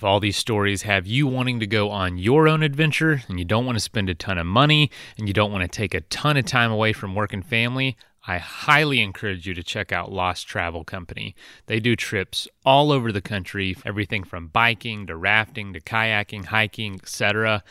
If all these stories have you wanting to go on your own adventure and you don't want to spend a ton of money and you don't want to take a ton of time away from work and family, I highly encourage you to check out Lost Travel Company. They do trips all over the country, everything from biking to rafting to kayaking, hiking, etc.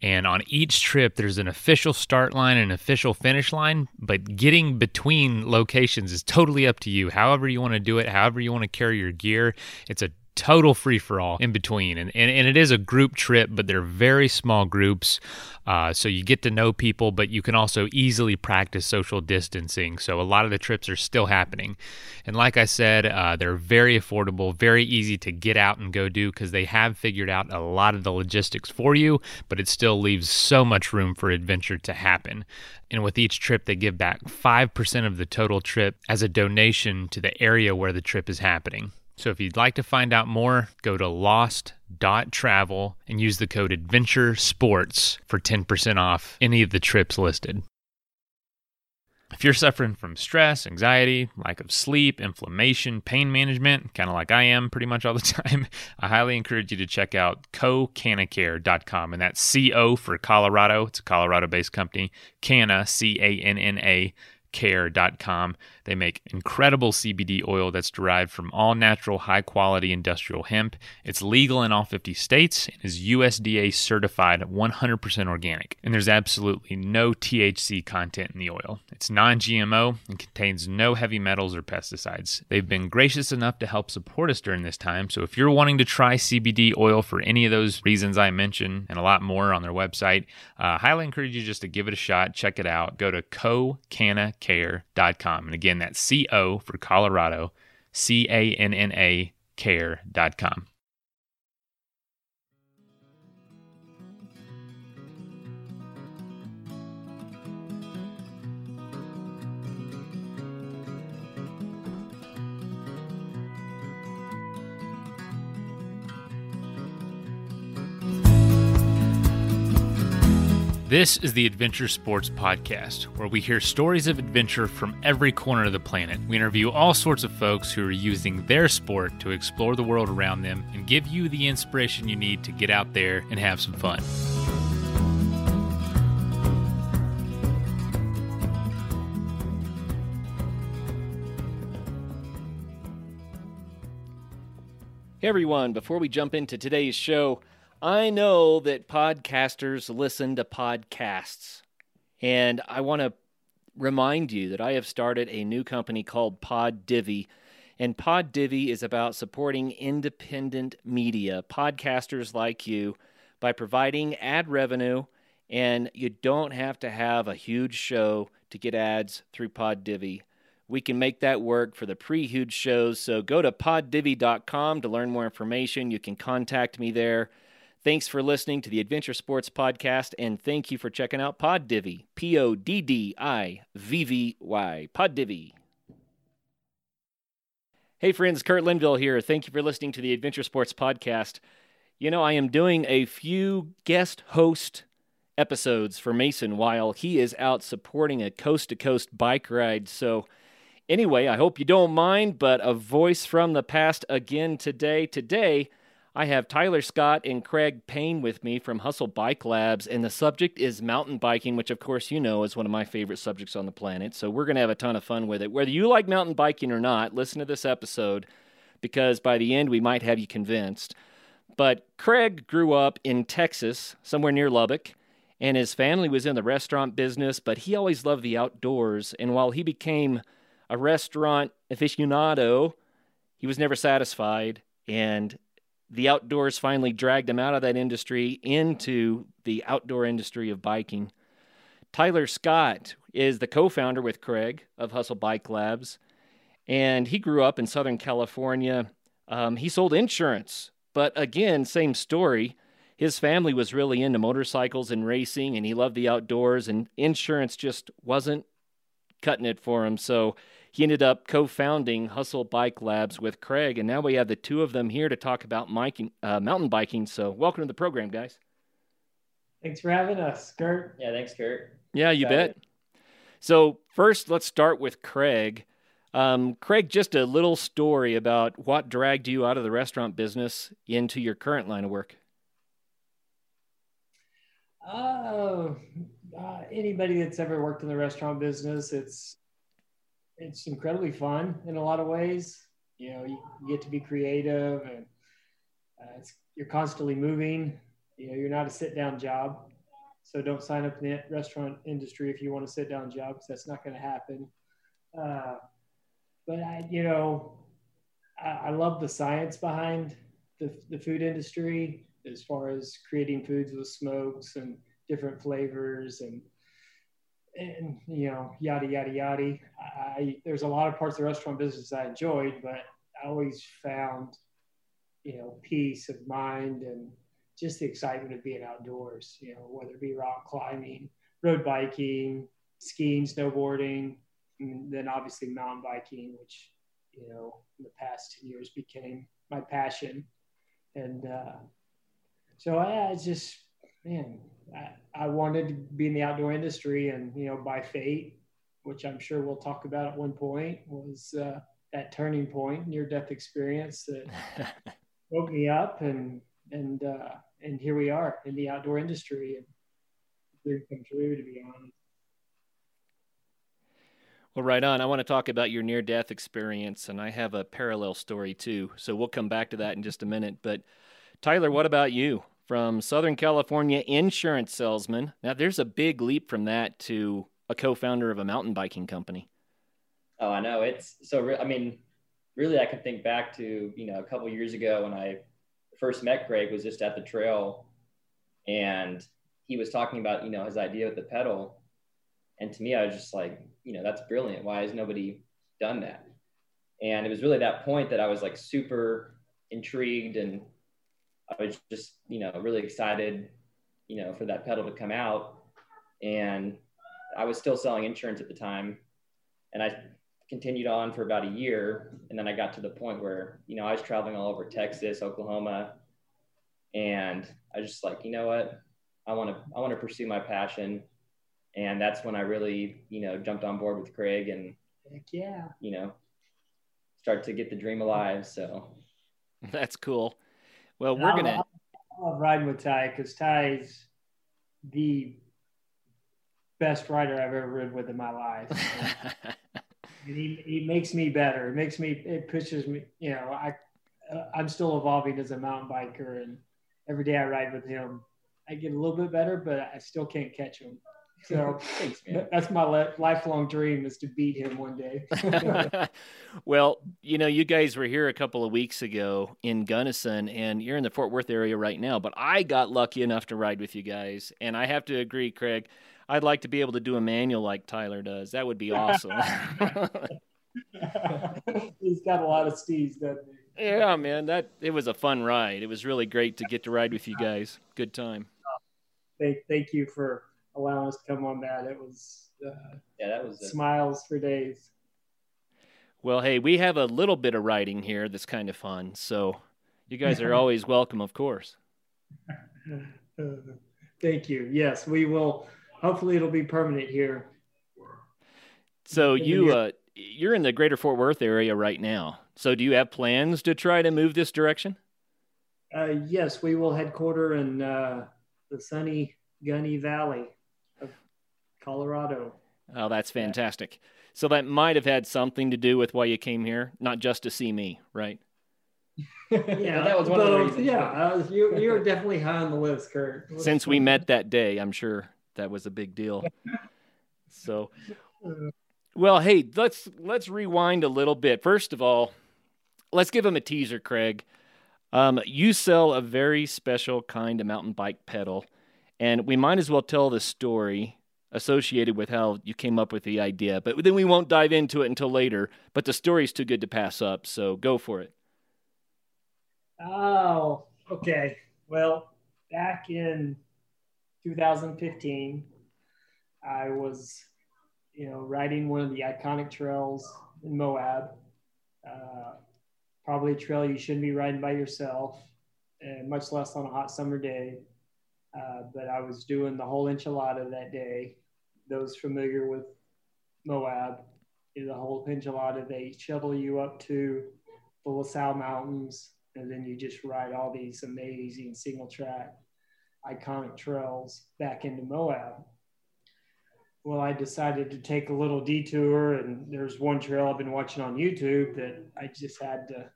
And on each trip, there's an official start line and an official finish line, but getting between locations is totally up to you. However, you want to do it, however, you want to carry your gear, it's a total free for all in between. And, and, and it is a group trip, but they're very small groups. Uh, so you get to know people, but you can also easily practice social distancing. So a lot of the trips are still happening. And like I said, uh, they're very affordable, very easy to get out and go do because they have figured out a lot of the logistics for you, but it still leaves so much room for adventure to happen. And with each trip, they give back 5% of the total trip as a donation to the area where the trip is happening. So if you'd like to find out more, go to lost.travel and use the code Adventure Sports for 10% off any of the trips listed. If you're suffering from stress, anxiety, lack of sleep, inflammation, pain management, kind of like I am pretty much all the time, I highly encourage you to check out cocannacare.com. And that's C O for Colorado. It's a Colorado based company. Canna, C A N N A care.com. They make incredible CBD oil that's derived from all natural, high quality industrial hemp. It's legal in all 50 states and is USDA certified 100% organic. And there's absolutely no THC content in the oil. It's non GMO and contains no heavy metals or pesticides. They've been gracious enough to help support us during this time. So if you're wanting to try CBD oil for any of those reasons I mentioned and a lot more on their website, uh, highly encourage you just to give it a shot, check it out. Go to cocannacare.com. And again, that's C O for Colorado, C A N N A care.com. This is the Adventure Sports Podcast, where we hear stories of adventure from every corner of the planet. We interview all sorts of folks who are using their sport to explore the world around them and give you the inspiration you need to get out there and have some fun. Hey everyone, before we jump into today's show, I know that podcasters listen to podcasts, and I want to remind you that I have started a new company called Pod. And Pod is about supporting independent media, podcasters like you, by providing ad revenue. And you don't have to have a huge show to get ads through Pod. We can make that work for the pre huge shows. So go to poddivvy.com to learn more information. You can contact me there. Thanks for listening to the Adventure Sports Podcast, and thank you for checking out Pod Divvy. P O D D I V V Y. Pod. Hey, friends, Kurt Linville here. Thank you for listening to the Adventure Sports Podcast. You know, I am doing a few guest host episodes for Mason while he is out supporting a coast to coast bike ride. So, anyway, I hope you don't mind, but a voice from the past again today. Today, I have Tyler Scott and Craig Payne with me from Hustle Bike Labs, and the subject is mountain biking, which, of course, you know is one of my favorite subjects on the planet. So we're going to have a ton of fun with it. Whether you like mountain biking or not, listen to this episode because by the end we might have you convinced. But Craig grew up in Texas, somewhere near Lubbock, and his family was in the restaurant business, but he always loved the outdoors. And while he became a restaurant aficionado, he was never satisfied. And the outdoors finally dragged him out of that industry into the outdoor industry of biking. Tyler Scott is the co founder with Craig of Hustle Bike Labs, and he grew up in Southern California. Um, he sold insurance, but again, same story. His family was really into motorcycles and racing, and he loved the outdoors, and insurance just wasn't cutting it for him. So he ended up co founding Hustle Bike Labs with Craig, and now we have the two of them here to talk about miking, uh, mountain biking. So, welcome to the program, guys. Thanks for having us, Kurt. Yeah, thanks, Kurt. Yeah, you bet. So, first, let's start with Craig. Um, Craig, just a little story about what dragged you out of the restaurant business into your current line of work. Uh, uh, anybody that's ever worked in the restaurant business, it's it's incredibly fun in a lot of ways. You know, you, get to be creative, and uh, you're constantly moving. You know, you're not a sit down job, so don't sign up in the restaurant industry if you want a sit down job because that's not going to happen. Uh, but I, you know, I, I love the science behind the, the food industry as far as creating foods with smokes and different flavors and and you know yada yada yada. I there's a lot of parts of the restaurant business I enjoyed, but I always found you know peace of mind and just the excitement of being outdoors. You know whether it be rock climbing, road biking, skiing, snowboarding, and then obviously mountain biking, which you know in the past 10 years became my passion. And uh, so I, I just man, I, I wanted to be in the outdoor industry, and you know by fate, which I'm sure we'll talk about at one point, was uh, that turning point, near death experience that woke me up, and and uh, and here we are in the outdoor industry, and dream come true to be honest. Well, right on. I want to talk about your near death experience, and I have a parallel story too. So we'll come back to that in just a minute. But Tyler, what about you? From Southern California insurance salesman. Now, there's a big leap from that to a co founder of a mountain biking company. Oh, I know. It's so, I mean, really, I can think back to, you know, a couple years ago when I first met Craig was just at the trail and he was talking about, you know, his idea with the pedal and to me, I was just like, you know, that's brilliant. Why has nobody done that? And it was really that point that I was like super intrigued and I was just, you know, really excited, you know, for that pedal to come out. And I was still selling insurance at the time. And I continued on for about a year. And then I got to the point where, you know, I was traveling all over Texas, Oklahoma. And I was just like, you know what? I want to, I want to pursue my passion and that's when I really, you know, jumped on board with Craig and Heck yeah, you know, start to get the dream alive. So that's cool. Well, we're gonna. I love riding with Ty because Ty's the best rider I've ever ridden with in my life. and he, he makes me better. It makes me, it pushes me, you know, I, uh, I'm still evolving as a mountain biker and every day I ride with him, I get a little bit better, but I still can't catch him. So Thanks, that's my lifelong dream is to beat him one day. well, you know, you guys were here a couple of weeks ago in Gunnison, and you're in the Fort Worth area right now. But I got lucky enough to ride with you guys, and I have to agree, Craig. I'd like to be able to do a manual like Tyler does. That would be awesome. He's got a lot of steeds, doesn't he? Yeah, man. That it was a fun ride. It was really great to get to ride with you guys. Good time. Thank, thank you for allowing us to come on that. It was uh, yeah, that was smiles for days. Well, hey, we have a little bit of writing here that's kind of fun, so you guys are always welcome, of course. Thank you. Yes, we will. Hopefully, it'll be permanent here. So you uh, you're in the Greater Fort Worth area right now. So do you have plans to try to move this direction? Uh, yes, we will headquarter in uh, the sunny Gunny Valley of Colorado. Oh, that's fantastic. So that might have had something to do with why you came here, not just to see me, right? yeah, that was one of the reasons. Yeah, was, you you were definitely high on the list, Kurt. Since we met that day, I'm sure that was a big deal. So, well, hey, let's let's rewind a little bit. First of all, let's give him a teaser, Craig. Um, you sell a very special kind of mountain bike pedal and we might as well tell the story associated with how you came up with the idea, but then we won't dive into it until later. But the story's too good to pass up, so go for it. Oh, okay. Well, back in 2015, I was, you know, riding one of the iconic trails in Moab. Uh, probably a trail you shouldn't be riding by yourself, and much less on a hot summer day. Uh, but I was doing the whole enchilada that day. Those familiar with Moab, you know, the whole enchilada. They shuttle you up to the La Sal Mountains, and then you just ride all these amazing single track, iconic trails back into Moab. Well, I decided to take a little detour, and there's one trail I've been watching on YouTube that I just had to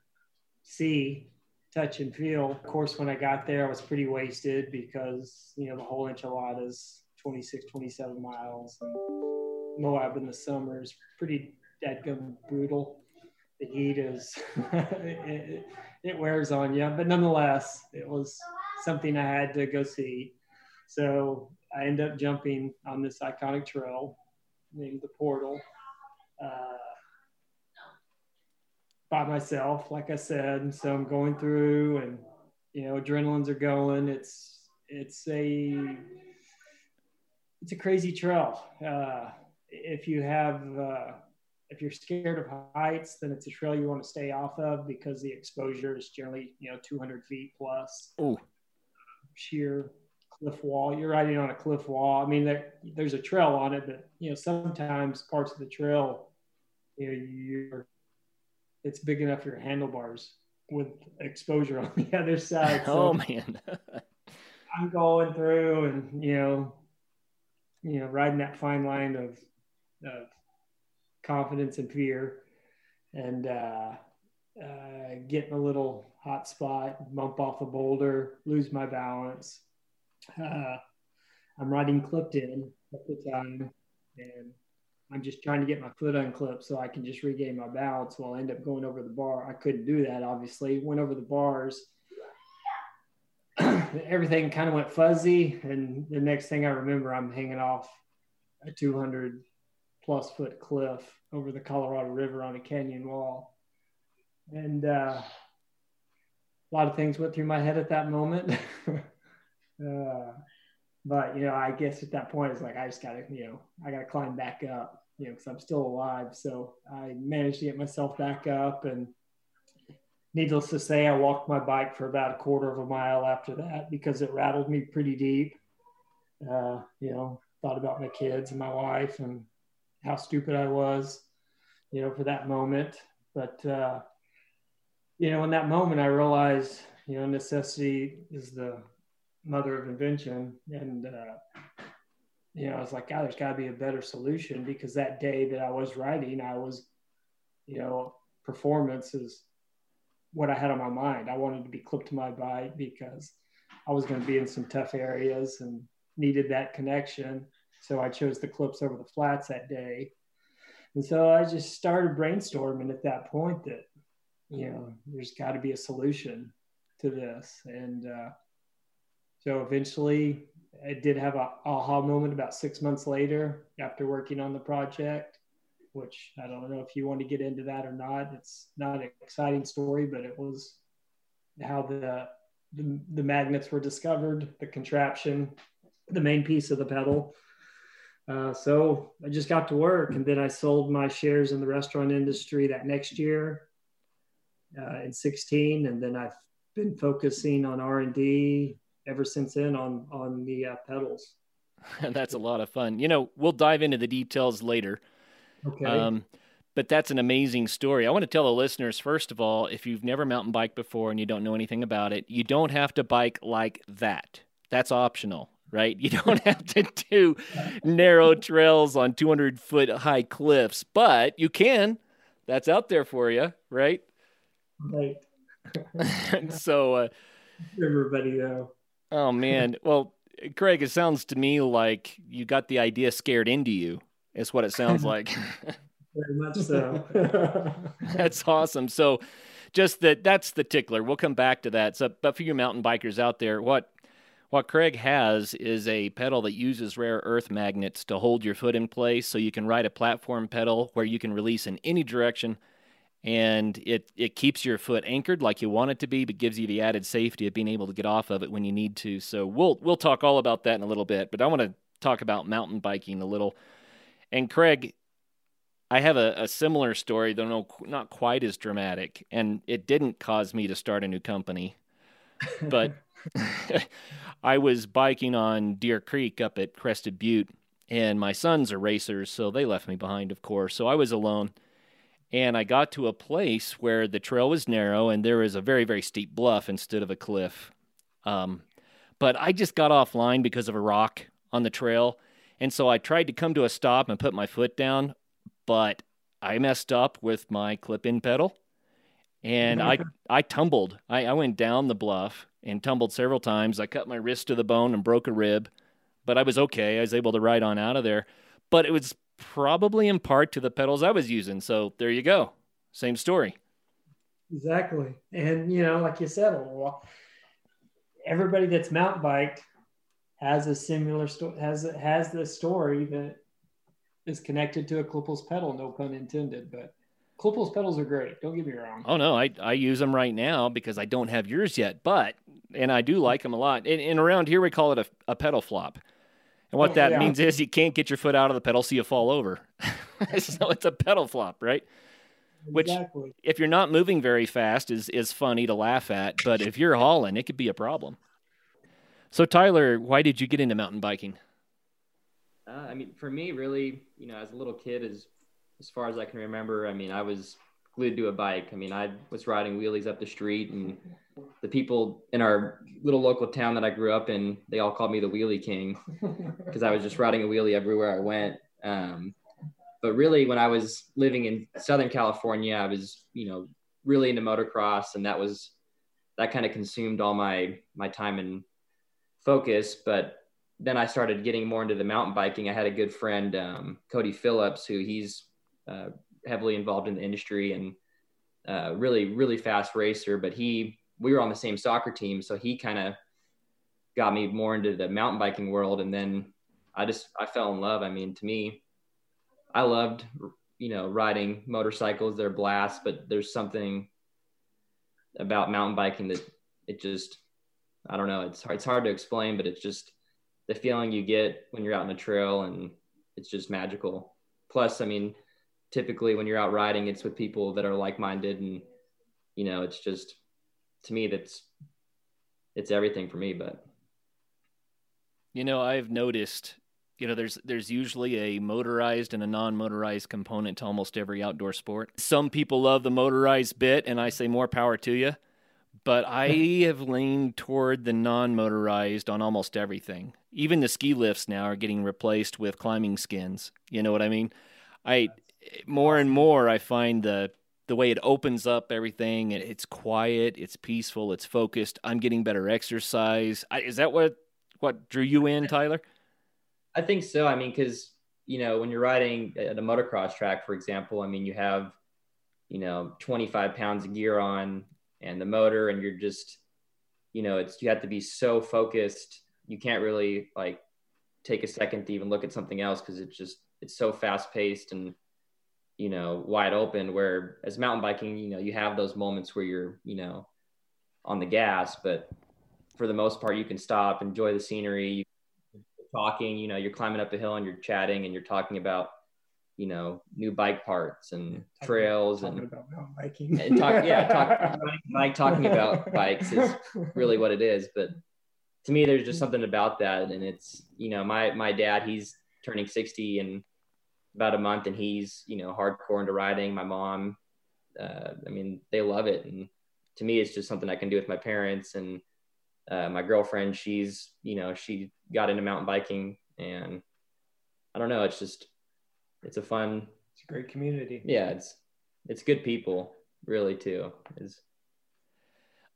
see, touch, and feel. Of course, when I got there, I was pretty wasted because, you know, the whole enchiladas 26, 27 miles. Moab in the summer is pretty dead brutal. The heat is, it, it wears on you, but nonetheless, it was something I had to go see. So I end up jumping on this iconic trail named the Portal uh, by myself, like I said. So I'm going through, and you know, adrenalines are going. It's it's a it's a crazy trail. Uh, if you have uh, if you're scared of heights, then it's a trail you want to stay off of because the exposure is generally you know 200 feet plus. Ooh. Sheer cliff wall. You're riding on a cliff wall. I mean, there, there's a trail on it, but you know sometimes parts of the trail, you know, you're it's big enough for your handlebars with exposure on the other side. So oh man. I'm going through, and you know, you know, riding that fine line of, of confidence and fear, and uh, uh, getting a little hot spot, bump off a boulder, lose my balance, uh, I'm riding clipped in at the time, and I'm just trying to get my foot unclipped so I can just regain my balance. Well, I end up going over the bar. I couldn't do that, obviously. Went over the bars. Everything kind of went fuzzy, and the next thing I remember, I'm hanging off a 200 plus foot cliff over the Colorado River on a canyon wall, and uh, a lot of things went through my head at that moment. Uh, but you know, I guess at that point it's like I just gotta, you know, I gotta climb back up, you know, because I'm still alive. So I managed to get myself back up, and needless to say, I walked my bike for about a quarter of a mile after that because it rattled me pretty deep. Uh, you know, thought about my kids and my wife and how stupid I was, you know, for that moment. But uh, you know, in that moment, I realized, you know, necessity is the mother of invention. And, uh, you know, I was like, God, there's got to be a better solution because that day that I was writing, I was, you know, performance is what I had on my mind. I wanted to be clipped to my bike because I was going to be in some tough areas and needed that connection. So I chose the clips over the flats that day. And so I just started brainstorming at that point that, you know, there's got to be a solution to this. And, uh, so eventually, I did have a aha moment about six months later after working on the project, which I don't know if you want to get into that or not. It's not an exciting story, but it was how the the, the magnets were discovered, the contraption, the main piece of the pedal. Uh, so I just got to work, and then I sold my shares in the restaurant industry that next year uh, in 16, and then I've been focusing on R and D, ever since then on on the uh, pedals. And that's a lot of fun. You know, we'll dive into the details later. Okay. Um, but that's an amazing story. I want to tell the listeners first of all, if you've never mountain biked before and you don't know anything about it, you don't have to bike like that. That's optional, right? You don't have to do narrow trails on 200 foot high cliffs, but you can. That's out there for you, right? Right. so, uh, everybody though. Oh man. Well, Craig, it sounds to me like you got the idea scared into you. Is what it sounds like. Very much so. that's awesome. So, just that that's the tickler. We'll come back to that. So, but for you mountain bikers out there, what what Craig has is a pedal that uses rare earth magnets to hold your foot in place, so you can ride a platform pedal where you can release in any direction and it it keeps your foot anchored like you want it to be, but gives you the added safety of being able to get off of it when you need to. So we'll we'll talk all about that in a little bit, but I want to talk about mountain biking a little. And Craig, I have a, a similar story, though no, not quite as dramatic, and it didn't cause me to start a new company, but I was biking on Deer Creek up at Crested Butte, and my sons are racers, so they left me behind, of course. So I was alone. And I got to a place where the trail was narrow and there was a very, very steep bluff instead of a cliff. Um, but I just got offline because of a rock on the trail. And so I tried to come to a stop and put my foot down, but I messed up with my clip in pedal and I, I tumbled. I, I went down the bluff and tumbled several times. I cut my wrist to the bone and broke a rib, but I was okay. I was able to ride on out of there. But it was probably in part to the pedals I was using. So there you go. Same story. Exactly. And, you know, like you said, everybody that's mountain biked has a similar story, has, has the story that is connected to a clipless pedal, no pun intended. But clipless pedals are great. Don't get me wrong. Oh, no, I, I use them right now because I don't have yours yet. But, and I do like them a lot. And, and around here, we call it a, a pedal flop. And what oh, that yeah. means is you can't get your foot out of the pedal so you fall over. so it's a pedal flop, right? Which, exactly. if you're not moving very fast, is is funny to laugh at. But if you're hauling, it could be a problem. So Tyler, why did you get into mountain biking? Uh, I mean, for me, really, you know, as a little kid, as as far as I can remember, I mean, I was glued to a bike. I mean, I was riding wheelies up the street, and the people in our little local town that I grew up in, they all called me the wheelie king because I was just riding a wheelie everywhere I went. Um, but really, when I was living in Southern California, I was, you know, really into motocross, and that was that kind of consumed all my my time and focus. But then I started getting more into the mountain biking. I had a good friend, um, Cody Phillips, who he's uh, heavily involved in the industry and uh, really, really fast racer. But he, we were on the same soccer team, so he kind of got me more into the mountain biking world. And then I just, I fell in love. I mean, to me, I loved, you know, riding motorcycles. They're blast, but there's something about mountain biking that it just, I don't know. It's hard, it's hard to explain, but it's just the feeling you get when you're out on the trail and it's just magical. Plus, I mean, typically when you're out riding, it's with people that are like-minded, and you know, it's just to me that's it's everything for me. But you know, I've noticed, you know, there's there's usually a motorized and a non-motorized component to almost every outdoor sport. Some people love the motorized bit, and I say more power to you. But I have leaned toward the non-motorized on almost everything. Even the ski lifts now are getting replaced with climbing skins. You know what I mean? I more and more I find the the way it opens up everything it's quiet it's peaceful it's focused i'm getting better exercise I, is that what what drew you in tyler i think so i mean because you know when you're riding at a motocross track for example i mean you have you know 25 pounds of gear on and the motor and you're just you know it's you have to be so focused you can't really like take a second to even look at something else because it's just it's so fast paced and you know, wide open. Where as mountain biking, you know, you have those moments where you're, you know, on the gas, but for the most part, you can stop, enjoy the scenery, you're talking. You know, you're climbing up a hill and you're chatting and you're talking about, you know, new bike parts and trails talking and about mountain biking. and talk, yeah, talk, like talking about bikes is really what it is. But to me, there's just something about that, and it's you know, my my dad, he's turning 60 in about a month and he's you know hardcore into riding my mom uh, i mean they love it and to me it's just something i can do with my parents and uh, my girlfriend she's you know she got into mountain biking and i don't know it's just it's a fun it's a great community yeah it's it's good people really too is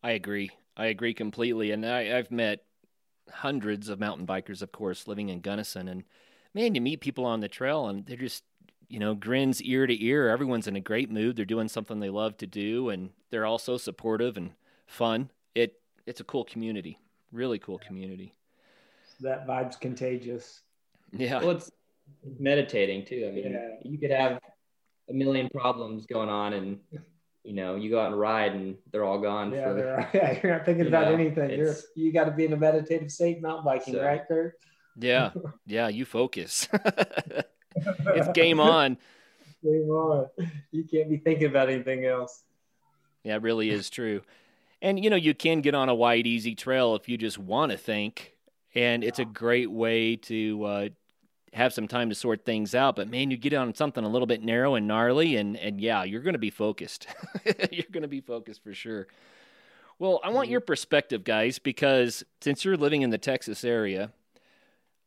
i agree i agree completely and I, i've met hundreds of mountain bikers of course living in gunnison and man, you meet people on the trail and they're just, you know, grins ear to ear. Everyone's in a great mood. They're doing something they love to do, and they're also supportive and fun. It it's a cool community, really cool community. That vibe's contagious. Yeah. Well, it's meditating too. I mean, yeah. you could have a million problems going on, and you know, you go out and ride, and they're all gone. Yeah, for, yeah you're not thinking about know, anything. You're you got to be in a meditative state, mountain biking, so, right, Kurt? Yeah, yeah, you focus. it's game on. Game on. You can't be thinking about anything else. Yeah, it really is true. And you know, you can get on a wide, easy trail if you just want to think, and it's a great way to uh, have some time to sort things out. But man, you get on something a little bit narrow and gnarly, and and yeah, you're going to be focused. you're going to be focused for sure. Well, I want mm-hmm. your perspective, guys, because since you're living in the Texas area,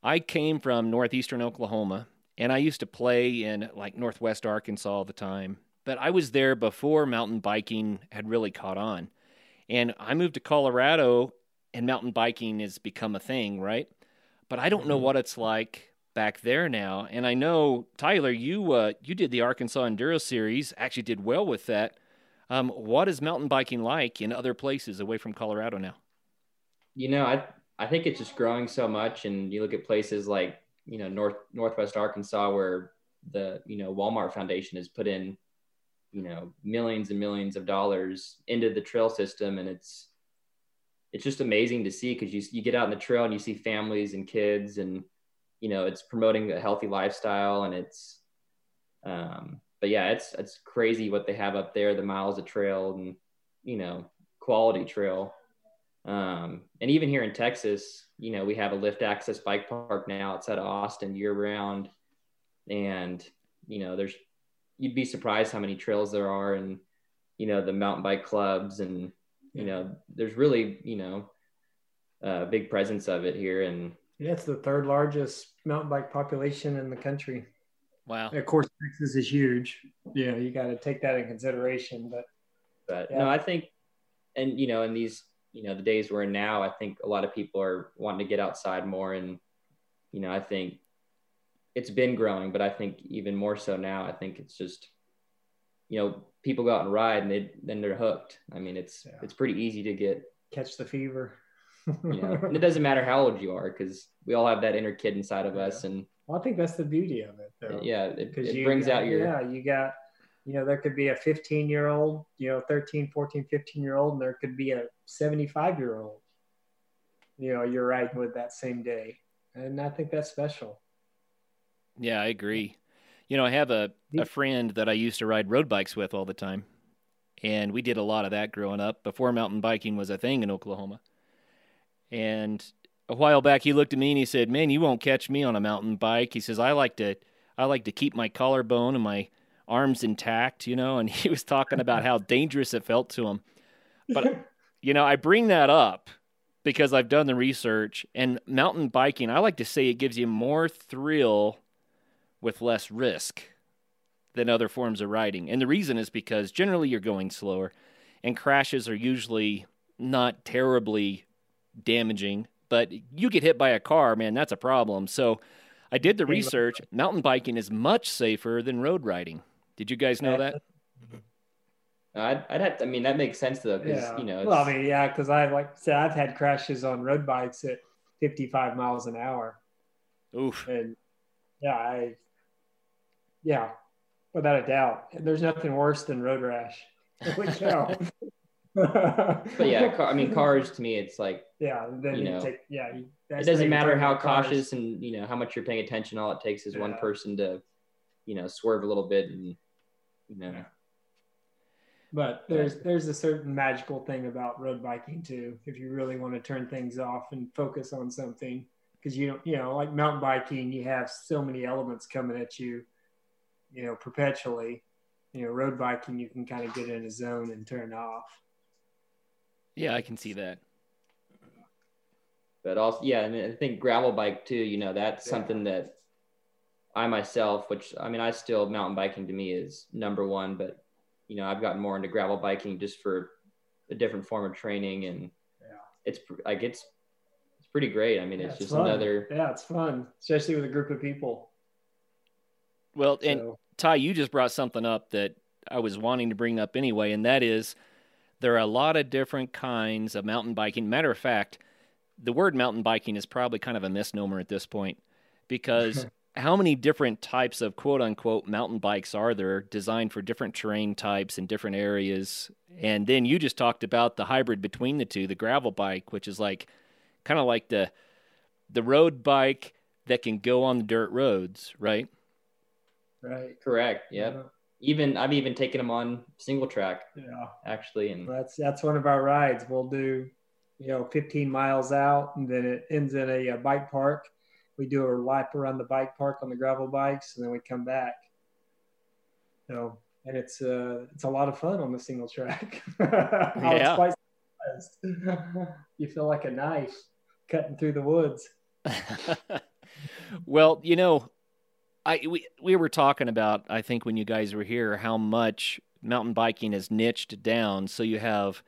I came from northeastern Oklahoma, and I used to play in like northwest Arkansas all the time. But I was there before mountain biking had really caught on. And I moved to Colorado, and mountain biking has become a thing, right? But I don't know mm-hmm. what it's like back there now. And I know Tyler, you uh, you did the Arkansas Enduro Series, actually did well with that. Um, what is mountain biking like in other places away from Colorado now? You know, I I think it's just growing so much, and you look at places like you know north northwest Arkansas where the you know Walmart Foundation has put in you know millions and millions of dollars into the trail system, and it's it's just amazing to see because you you get out in the trail and you see families and kids, and you know it's promoting a healthy lifestyle, and it's um, but yeah, it's it's crazy what they have up there, the miles of trail and you know quality trail. Um, and even here in Texas, you know, we have a lift access bike park now outside of Austin year round, and you know, there's you'd be surprised how many trails there are, and you know, the mountain bike clubs, and you know, there's really you know a big presence of it here, and yeah, it's the third largest mountain bike population in the country. Wow. Of course, Texas is huge. Yeah, you got to take that in consideration. But, but yeah. no, I think, and you know, in these, you know, the days we're in now, I think a lot of people are wanting to get outside more, and you know, I think it's been growing, but I think even more so now. I think it's just, you know, people go out and ride, and they then they're hooked. I mean, it's yeah. it's pretty easy to get catch the fever. You know, and it doesn't matter how old you are because we all have that inner kid inside of yeah. us, and well, I think that's the beauty of it, though. Yeah, it, it brings out your. Yeah, you got, you know, there could be a 15 year old, you know, 13, 14, 15 year old, and there could be a 75 year old. You know, you're riding with that same day, and I think that's special. Yeah, I agree. You know, I have a, a friend that I used to ride road bikes with all the time. And we did a lot of that growing up before mountain biking was a thing in Oklahoma. And a while back he looked at me and he said, "Man, you won't catch me on a mountain bike." He says, "I like to I like to keep my collarbone and my arms intact, you know." And he was talking about how dangerous it felt to him. But you know, I bring that up because I've done the research and mountain biking, I like to say it gives you more thrill with less risk than other forms of riding. And the reason is because generally you're going slower and crashes are usually not terribly damaging but you get hit by a car, man, that's a problem. So I did the research. Mountain biking is much safer than road riding. Did you guys know that? I'd, I'd have to, I mean, that makes sense though, because, yeah. you know, well, I mean, yeah, because I like said, I've had crashes on road bikes at 55 miles an hour. Oof. And yeah, I, yeah, without a doubt. There's nothing worse than road rash. but yeah, car, I mean, cars to me, it's like yeah, then you, know, take yeah. it doesn't matter how cautious and you know how much you're paying attention. All it takes is yeah. one person to, you know, swerve a little bit and you know. But there's there's a certain magical thing about road biking too. If you really want to turn things off and focus on something, because you know you know like mountain biking, you have so many elements coming at you, you know, perpetually. You know, road biking, you can kind of get in a zone and turn off. Yeah, I can see that. But also, yeah, and I think gravel bike too. You know, that's yeah. something that I myself, which I mean, I still mountain biking to me is number one, but you know, I've gotten more into gravel biking just for a different form of training, and yeah. it's like it's it's pretty great. I mean, yeah, it's, it's, just fun. another. Yeah, it's fun, especially with a group of people. Well, and. Ty, you just brought something up that I was wanting to bring up anyway, and that is there are a lot of different kinds of mountain biking. Matter of fact, the word mountain biking is probably kind of a misnomer at this point because how many different types of quote unquote mountain bikes are there designed for different terrain types and different areas? And then you just talked about the hybrid between the two, the gravel bike, which is like kind of like the the road bike that can go on the dirt roads, right? Right. Correct. Yep. Yeah even I've even taken them on single track. Yeah, actually, and that's that's one of our rides. We'll do, you know, 15 miles out, and then it ends in a, a bike park, we do a lap around the bike park on the gravel bikes, and then we come back. So, and it's uh, it's a lot of fun on the single track. yeah. quite you feel like a knife cutting through the woods. well, you know, I we we were talking about I think when you guys were here how much mountain biking is niched down. So you have,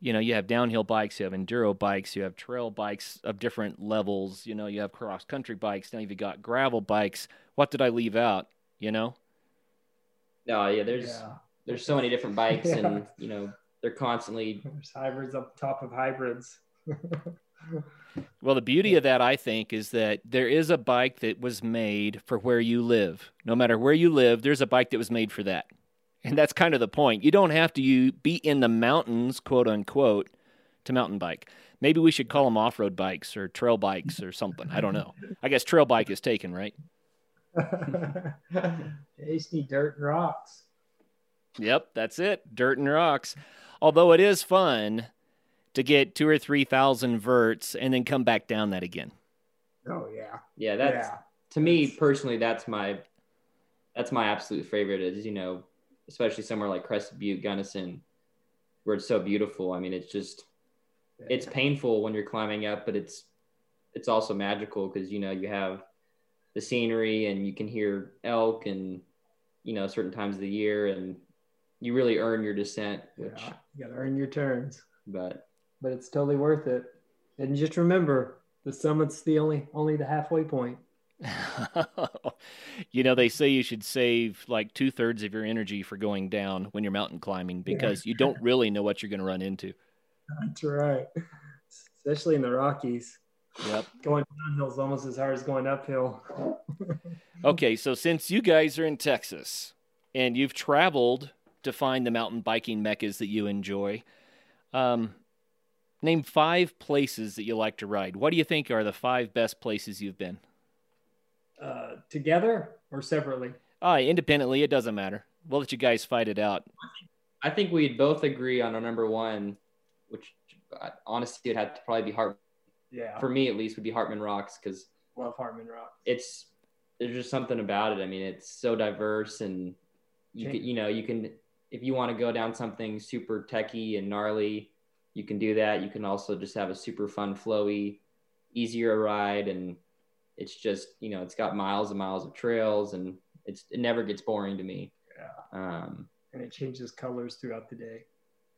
you know, you have downhill bikes, you have enduro bikes, you have trail bikes of different levels. You know, you have cross country bikes. Now you've got gravel bikes. What did I leave out? You know? No, yeah. There's yeah. there's so many different bikes, yeah. and you know they're constantly there's hybrids up top of hybrids. Well, the beauty of that, I think, is that there is a bike that was made for where you live. No matter where you live, there's a bike that was made for that. And that's kind of the point. You don't have to you be in the mountains, quote unquote, to mountain bike. Maybe we should call them off road bikes or trail bikes or something. I don't know. I guess trail bike is taken, right? need dirt and rocks. Yep, that's it. Dirt and rocks. Although it is fun to get two or three thousand verts and then come back down that again. Oh yeah, yeah. That's yeah. to me personally. That's my that's my absolute favorite. Is you know, especially somewhere like Crested Butte, Gunnison, where it's so beautiful. I mean, it's just yeah. it's painful when you're climbing up, but it's it's also magical because you know you have the scenery and you can hear elk and you know certain times of the year and you really earn your descent which yeah, you gotta earn your turns but but it's totally worth it. And just remember, the summit's the only only the halfway point. you know, they say you should save like two thirds of your energy for going down when you're mountain climbing because yeah. you don't really know what you're going to run into. That's right, especially in the Rockies. Yep, going downhill is almost as hard as going uphill. okay, so since you guys are in Texas and you've traveled to find the mountain biking meccas that you enjoy, um, Name five places that you like to ride. What do you think are the five best places you've been? Uh, together or separately? Uh, independently, it doesn't matter. We'll let you guys fight it out. I think we'd both agree on our number one, which uh, honestly would have to probably be Hart. Yeah. For me, at least, would be Hartman Rocks because love Hartman Rocks. It's there's just something about it. I mean, it's so diverse, and you can, you know you can if you want to go down something super techy and gnarly, you can do that. You can also just have a super fun, flowy, easier ride, and it's just you know it's got miles and miles of trails, and it's it never gets boring to me. Yeah. Um, and it changes colors throughout the day.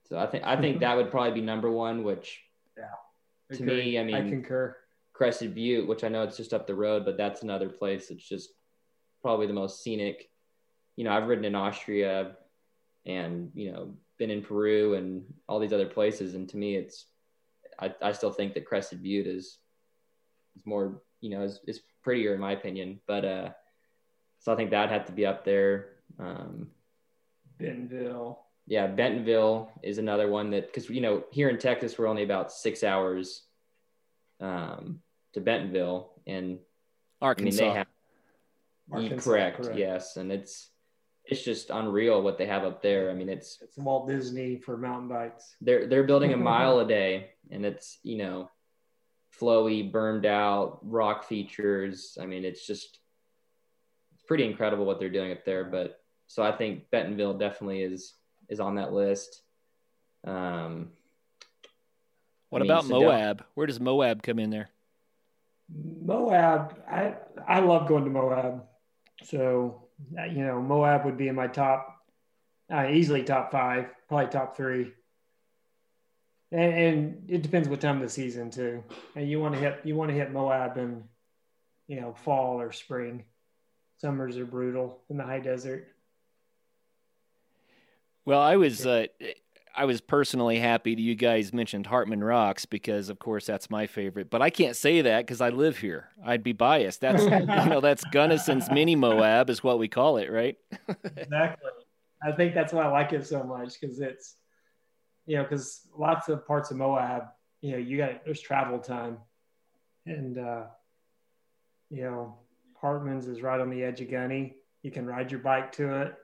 So I think I think that would probably be number one. Which yeah, to me, I mean, I concur. Crested Butte, which I know it's just up the road, but that's another place. It's just probably the most scenic. You know, I've ridden in Austria, and you know been in Peru and all these other places. And to me, it's I, I still think that Crested Butte is is more you know is, is prettier in my opinion. But uh, so I think that had to be up there. Um, Bentonville. Yeah, Bentonville is another one that because you know here in Texas we're only about six hours um, to Bentonville and Arkansas. I mean, they have, Arkansas, correct, correct, yes, and it's it's just unreal what they have up there. I mean, it's it's Walt Disney for mountain bikes. They're they're building a mile a day, and it's you know, flowy, burned out rock features. I mean, it's just it's pretty incredible what they're doing up there. But so I think Bentonville definitely is is on that list. Um, what I mean, about Moab? Where does Moab come in there? Moab, I I love going to Moab. So you know, Moab would be in my top, uh, easily top five, probably top three. And, and, it depends what time of the season too. And you want to hit you want to hit Moab in, you know, fall or spring. Summers are brutal in the high desert. Well, I was uh, I was personally happy that you guys mentioned Hartman Rocks because, of course, that's my favorite. But I can't say that because I live here. I'd be biased. That's you know that's Gunnison's mini Moab is what we call it, right? exactly. I think that's why I like it so much because it's you know because lots of parts of Moab, you know, you got there's travel time, and uh, you know Hartman's is right on the edge of Gunny. You can ride your bike to it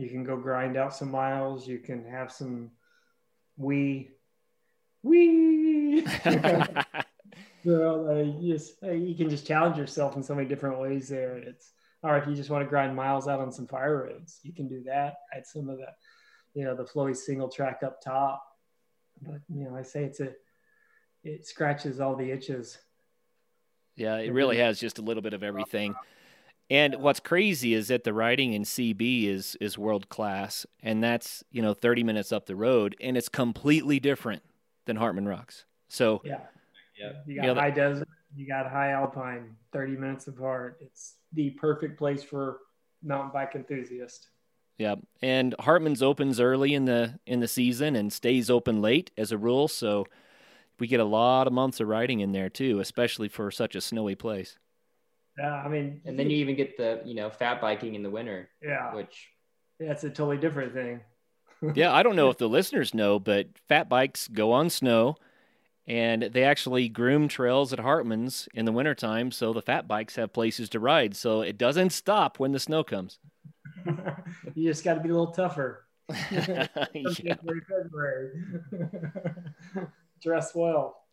you can go grind out some miles. You can have some wee, wee. so uh, you just you can just challenge yourself in so many different ways there. It's or if you just want to grind miles out on some fire roads, you can do that. at some of the, you know, the flowy single track up top. But you know, I say it's a, it scratches all the itches. Yeah, it really has just a little bit of everything. And what's crazy is that the riding in CB is is world class, and that's you know 30 minutes up the road, and it's completely different than Hartman Rocks. So yeah, Yeah. you got You know, high desert, you got high alpine, 30 minutes apart. It's the perfect place for mountain bike enthusiast. Yeah, and Hartman's opens early in the in the season and stays open late as a rule, so we get a lot of months of riding in there too, especially for such a snowy place. Yeah, I mean, And then you even get the, you know, fat biking in the winter, yeah, which that's a totally different thing. yeah, I don't know if the listeners know, but fat bikes go on snow and they actually groom trails at Hartman's in the wintertime so the fat bikes have places to ride. So it doesn't stop when the snow comes. you just got to be a little tougher. yeah. February. Dress well.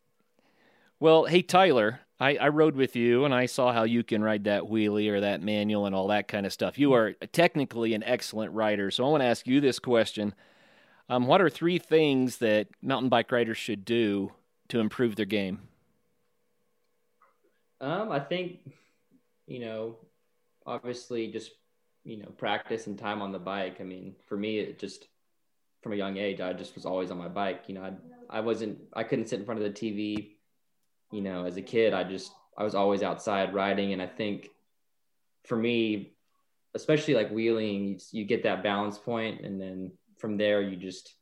Well, hey Tyler, I, I rode with you and I saw how you can ride that wheelie or that manual and all that kind of stuff. You are technically an excellent rider. So I want to ask you this question. Um, what are three things that mountain bike riders should do to improve their game? Um, I think, you know, obviously just, you know, practice and time on the bike. I mean, for me, it just from a young age, I just was always on my bike. You know, I I wasn't, I couldn't sit in front of the TV. You know, as a kid, I just, I was always outside riding. And I think for me, especially like wheeling, you, you get that balance point, and then from there, you just,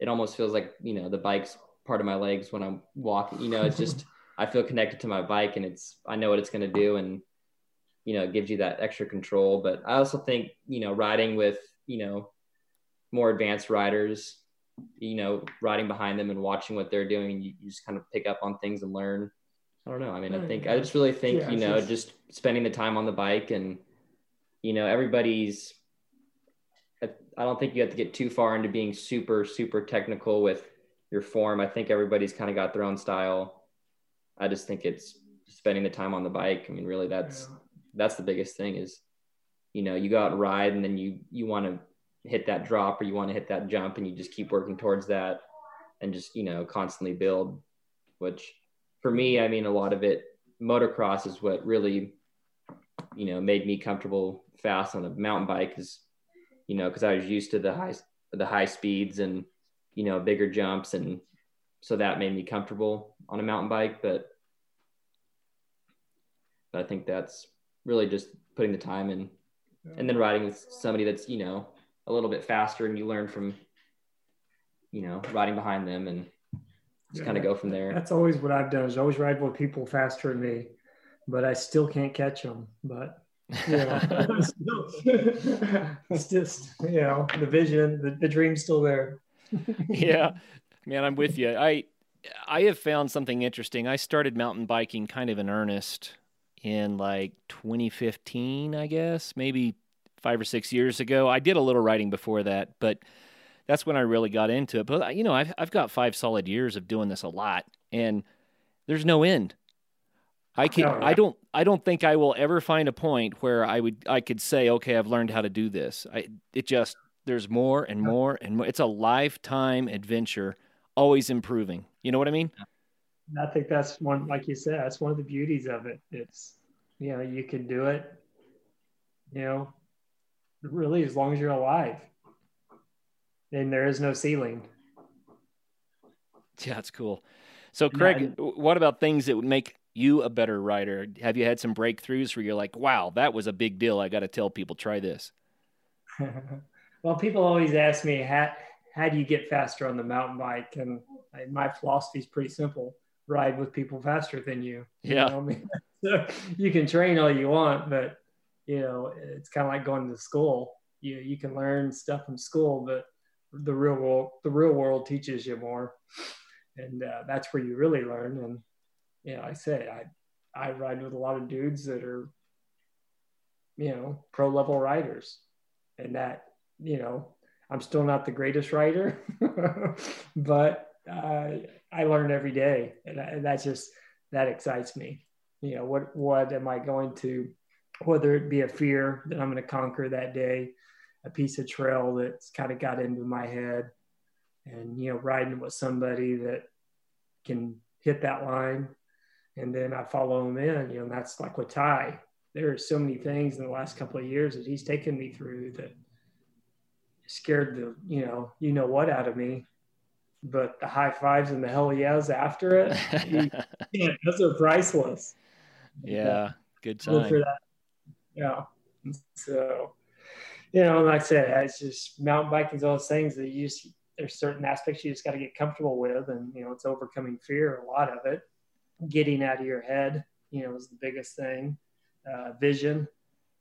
it almost feels like you know the bike's part of my legs when I'm walking. You know, it's just. I feel connected to my bike and it's I know what it's going to do and you know it gives you that extra control but I also think you know riding with you know more advanced riders you know riding behind them and watching what they're doing you, you just kind of pick up on things and learn. I don't know. I mean I hmm. think I just really think Yeah, you know just- just spending the time on the bike and you know everybody's I I don't think you have to get too far into being super super technical with your form. I think everybody's kind of got their own style. I just think it's spending the time on the bike. I mean, really, that's Yeah. that's the biggest thing is, you know, you go out and ride, and then you you want to hit that drop or you want to hit that jump, and you just keep working towards that, and just you know constantly build. Which, for me, I mean, a lot of it, motocross is what really, you know, made me comfortable fast on a mountain bike, is, you know, because I was used to the high the high speeds and you know bigger jumps and so that made me comfortable on a mountain bike but but i think that's really just putting the time in and then riding with somebody that's you know a little bit faster and you learn from you know riding behind them and just Yeah. kind of go from there That's always what I've done is always ride with people faster than me, but I still can't catch them. But you know, it's just you know the vision, the, the dream's still there. yeah, man, I'm with you. I I have found something interesting. I started mountain biking kind of in earnest in like 2015, I guess, maybe five or six years ago. I did a little riding before that, but that's when I really got into it. But you know, I've I've got five solid years of doing this a lot, and there's no end. I can I don't I don't think I will ever find a point where I would I could say okay I've learned how to do this. I it just there's more and more and more. It's a lifetime adventure, always improving. You know what I mean? I think that's one, like you said, that's one of the beauties of it. It's you know you can do it, you know, really as long as you're alive, and there is no ceiling. Yeah, that's cool. So Craig, w- what about things that would make you a better rider? Have you had some breakthroughs where you're like, wow, that was a big deal. I got to tell people try this. well, people always ask me how how do you get faster on the mountain bike, and I, my philosophy is pretty simple: ride with people faster than you. You Yeah. know, I mean, so you can train all you want, but you know it's kind of like going to school. You you can learn stuff from school, but the real world the real world teaches you more, and uh, that's where you really learn. And you know, I say I I ride with a lot of dudes that are you know pro level riders and that you know i'm still not the greatest rider but uh, i learn every day and, I, and that's just that excites me. You know, what what am I going to, whether it be a fear that I'm going to conquer that day, a piece of trail that's kind of got into my head, and you know, riding with somebody that can hit that line, and then I follow them in. You know, that's like with Ty. There are so many things in the last couple of years that he's taken me through that scared the you know you know what out of me but the high fives and the hell yes after it, yeah, those are priceless. Yeah, good time. For that. Yeah. So, you know, like I said, it's just mountain biking is all those things that you just, there's certain aspects you just got to get comfortable with. And, you know, it's overcoming fear, a lot of it. Getting out of your head, you know, is the biggest thing. Uh, vision,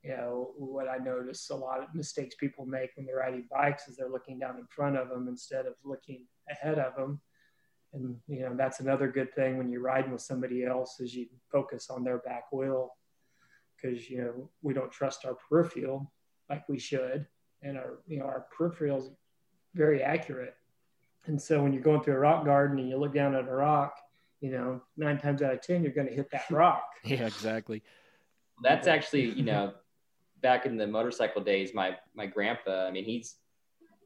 you know, what I notice a lot of mistakes people make when they're riding bikes is they're looking down in front of them instead of looking ahead of them. And, you know, that's another good thing when you're riding with somebody else is you focus on their back wheel because, you know, we don't trust our peripheral like we should. And our, you know, our peripheral is very accurate. And so when you're going through a rock garden and you look down at a rock, you know, nine times out of 10, you're going to hit that rock. yeah, exactly. That's actually, you know, back in the motorcycle days, my, my grandpa, I mean, he's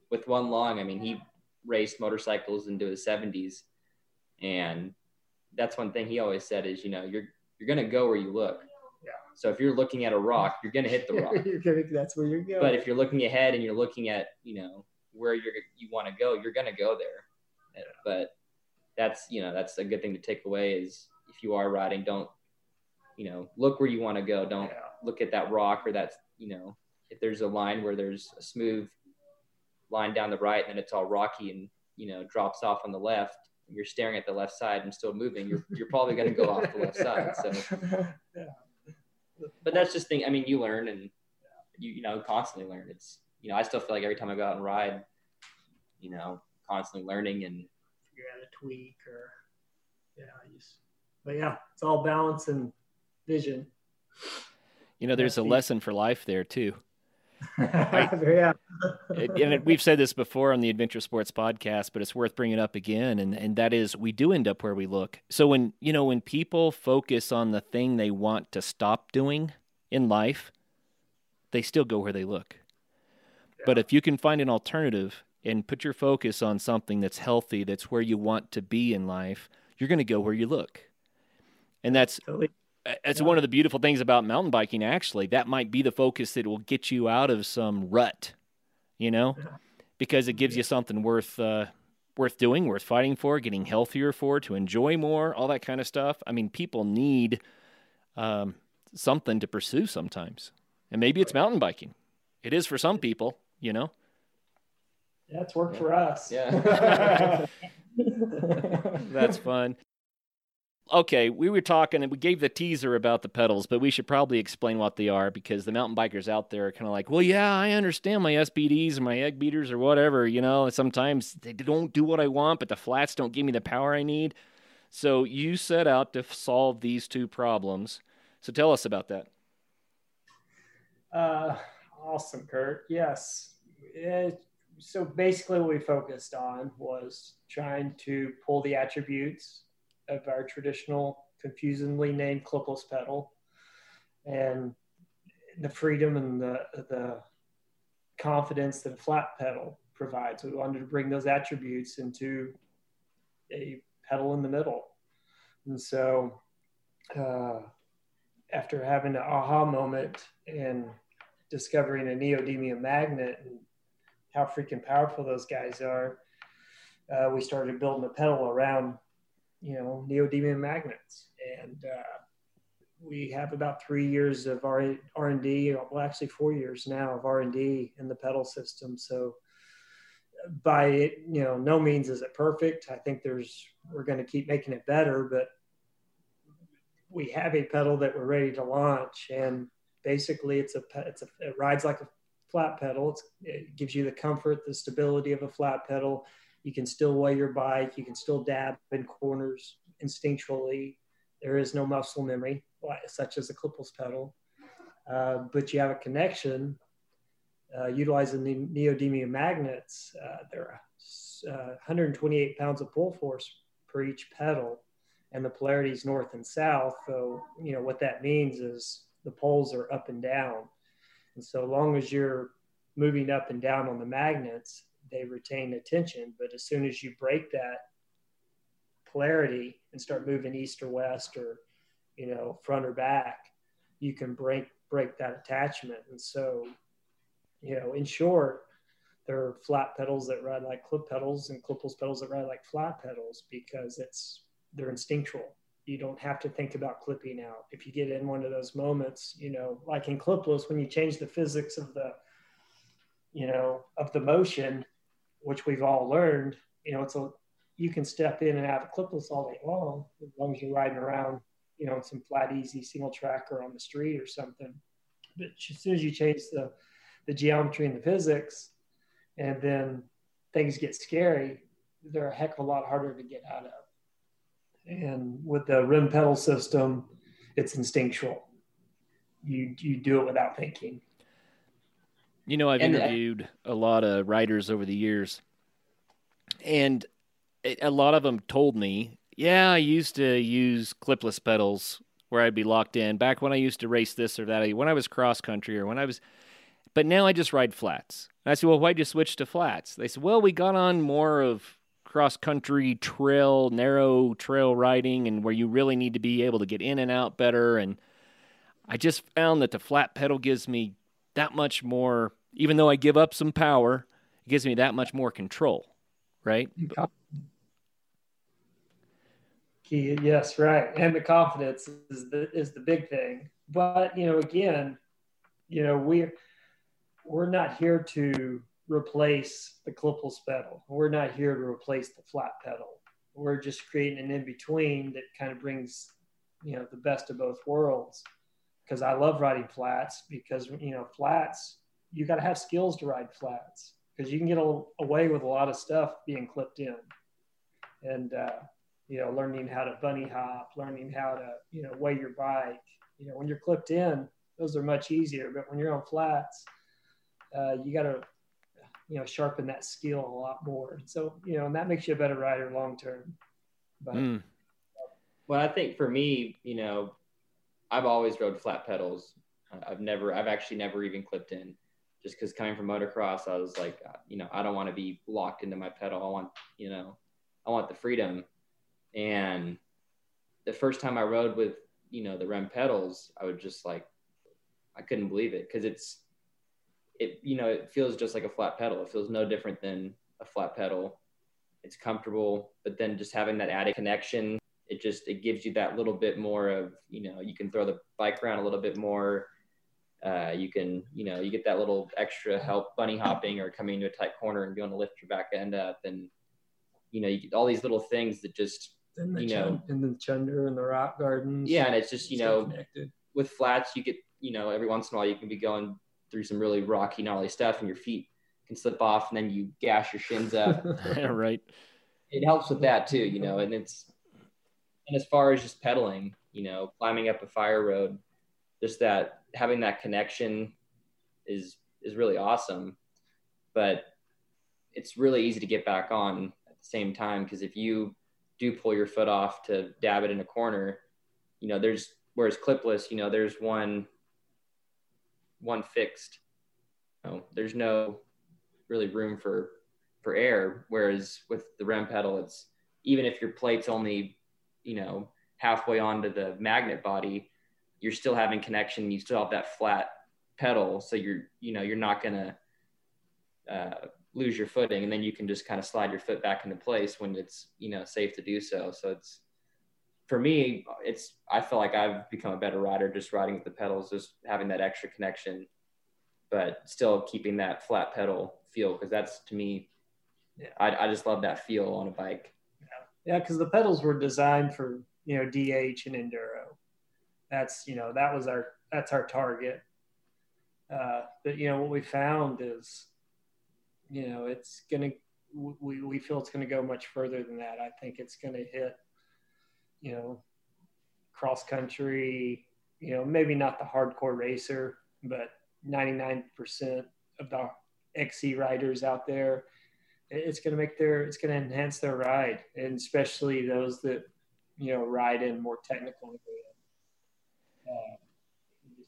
with one long, I mean, he raced motorcycles into his 70s and that's one thing he always said is you know you're you're going to go where you look yeah so if you're looking at a rock you're going to hit the rock gonna, that's where you're going but if you're looking ahead and you're looking at you know where you're you want to go you're going to go there yeah. but that's you know that's a good thing to take away is if you are riding don't you know look where you want to go don't yeah. look at that rock or that you know if there's a line where there's a smooth line down the right and then it's all rocky and you know drops off on the left you're staring at the left side and still moving you're, you're probably going to go off the left side so yeah. But that's just thing i mean you learn and you you know constantly learn. It's you know i still feel like every time i go out and ride you know constantly learning and figure out a tweak or yeah just but yeah it's all balance and vision. You know there's a lesson for life there too yeah. and we've said this before on the Adventure Sports podcast, but it's worth bringing up again. And, and that is, we do end up where we look. So when, you know, when people focus on the thing they want to stop doing in life, they still go where they look. Yeah. But if you can find an alternative and put your focus on something that's healthy, that's where you want to be in life, you're going to go where you look. And that's totally it's yeah. one of the beautiful things about mountain biking actually. That might be the focus that will get you out of some rut you know? Because it gives you something worth uh, worth doing worth fighting for getting healthier for to enjoy more all that kind of stuff. I mean people need um, something to pursue sometimes. And maybe it's mountain biking. It is for some people you know? Yeah it's worked yeah. for us. Yeah. That's fun okay, we were talking and we gave the teaser about the pedals, but we should probably explain what they are because the mountain bikers out there are kind of like, well, yeah, I understand my SPDs and my egg beaters or whatever. You know, sometimes they don't do what I want, but the flats don't give me the power I need. So you set out to solve these two problems. So tell us about that. Uh, awesome, Kurt. Yes. It, so basically, what we focused on was trying to pull the attributes of our traditional, confusingly named clipless pedal, and the freedom and the the confidence that a flat pedal provides. We wanted to bring those attributes into a pedal in the middle, and so uh, after having an aha moment and discovering a neodymium magnet and how freaking powerful those guys are, uh, we started building a pedal around you know, neodymium magnets. And uh, we have about three years of R and D, well, actually four years now of R and D in the pedal system. So by it, you know, no means is it perfect. I think there's we're going to keep making it better, but we have a pedal that we're ready to launch, and basically it's a it's a it rides like a flat pedal. It's, it gives you the comfort, the stability of a flat pedal you can still weigh your bike. You can still dab in corners instinctually. There is no muscle memory, such as a clipless pedal. Uh, but you have a connection uh, utilizing the neodymium magnets. Uh, there are uh, 128 pounds of pull force per each pedal. and the polarity is north and south. So, you know, what that means is the poles are up and down. And so long as you're moving up and down on the magnets, they retain attention. But as soon as you break that polarity and start moving east or west or, you know, front or back, you can break break that attachment. And so, you know, in short, there are flat pedals that ride like clip pedals and clipless pedals that ride like flat pedals because it's they're instinctual. You don't have to think about clipping out. If you get in one of those moments, you know, like in clipless, when you change the physics of the, you know, of the motion, which we've all learned, you know, it's a you can step in and out of clipless all day long as long as you're riding around, you know, some flat, easy single track or on the street or something. But as soon as you change the the geometry and the physics, and then things get scary, they're a heck of a lot harder to get out of. And with the REM pedal system, it's instinctual. You you do it without thinking. You know, I've And, uh, interviewed a lot of riders over the years, and a lot of them told me, "Yeah, I used to use clipless pedals where I'd be locked in back when I used to race this or that, when I was cross country or when I was, but now I just ride flats." And I said, "Well, why'd you switch to flats?" They said, "Well, we got on more of cross country trail, narrow trail riding, and where you really need to be able to get in and out better." And I just found that the flat pedal gives me that much more, even though I give up some power, it gives me that much more control, right? Yes, right. And the confidence is the is the big thing. But you know, again, you know, we're we're not here to replace the clipless pedal. We're not here to replace the flat pedal. We're just creating an in between that kind of brings, you know, the best of both worlds. Because I love riding flats because you know flats you got to have skills to ride flats because you can get a, away with a lot of stuff being clipped in, and uh, you know learning how to bunny hop, learning how to you know weigh your bike. You know when you're clipped in, those are much easier. But when you're on flats, uh, you got to you know sharpen that skill a lot more. So you know and that makes you a better rider long term. But Mm. Well, I think for me, you know, I've always rode flat pedals. I- I've never, I've actually never even clipped in, just because coming from motocross, I was like, uh, you know, I don't want to be locked into my pedal. I want, you know, I want the freedom. And the first time I rode with, you know, the REM pedals, I would just like, I couldn't believe it because it's, it, you know, it feels just like a flat pedal. It feels no different than a flat pedal. It's comfortable, but then just having that added connection it just it gives you that little bit more of you know you can throw the bike around a little bit more uh, you can you know you get that little extra help bunny hopping or coming into a tight corner and being able to lift your back end up and you know you get all these little things that just and the you chun- know- and the chunder and the rock gardens. yeah and it's just you know connected. with flats you get you know every once in a while you can be going through some really rocky gnarly stuff and your feet can slip off and then you gash your shins up right. it helps with that too, you know, and it's and as far as just pedaling, you know, climbing up a fire road, just that having that connection is is really awesome. But it's really easy to get back on at the same time because if you do pull your foot off to dab it in a corner, you know, there's whereas clipless, you know, there's one one fixed. You know, there's no really room for for air. Whereas with the REM pedal, it's even if your plate's only, you know, halfway onto the magnet body, you're still having connection. You still have that flat pedal, so you're, you know, you're not gonna uh, lose your footing, and then you can just kind of slide your foot back into place when it's, you know, safe to do so. So it's for me, it's I feel like I've become a better rider just riding with the pedals, just having that extra connection, but still keeping that flat pedal feel because that's to me Yeah. I, I just love that feel on a bike. Yeah, because the pedals were designed for you know DH and enduro. That's you know that was our that's our target. Uh, but you know what we found is, you know, it's gonna we we feel it's gonna go much further than that. I think it's gonna hit, you know, cross country. You know, maybe not the hardcore racer, but ninety nine percent of the XC riders out there it's going to make their it's going to enhance their ride and especially those that you know, ride in more technical. Uh,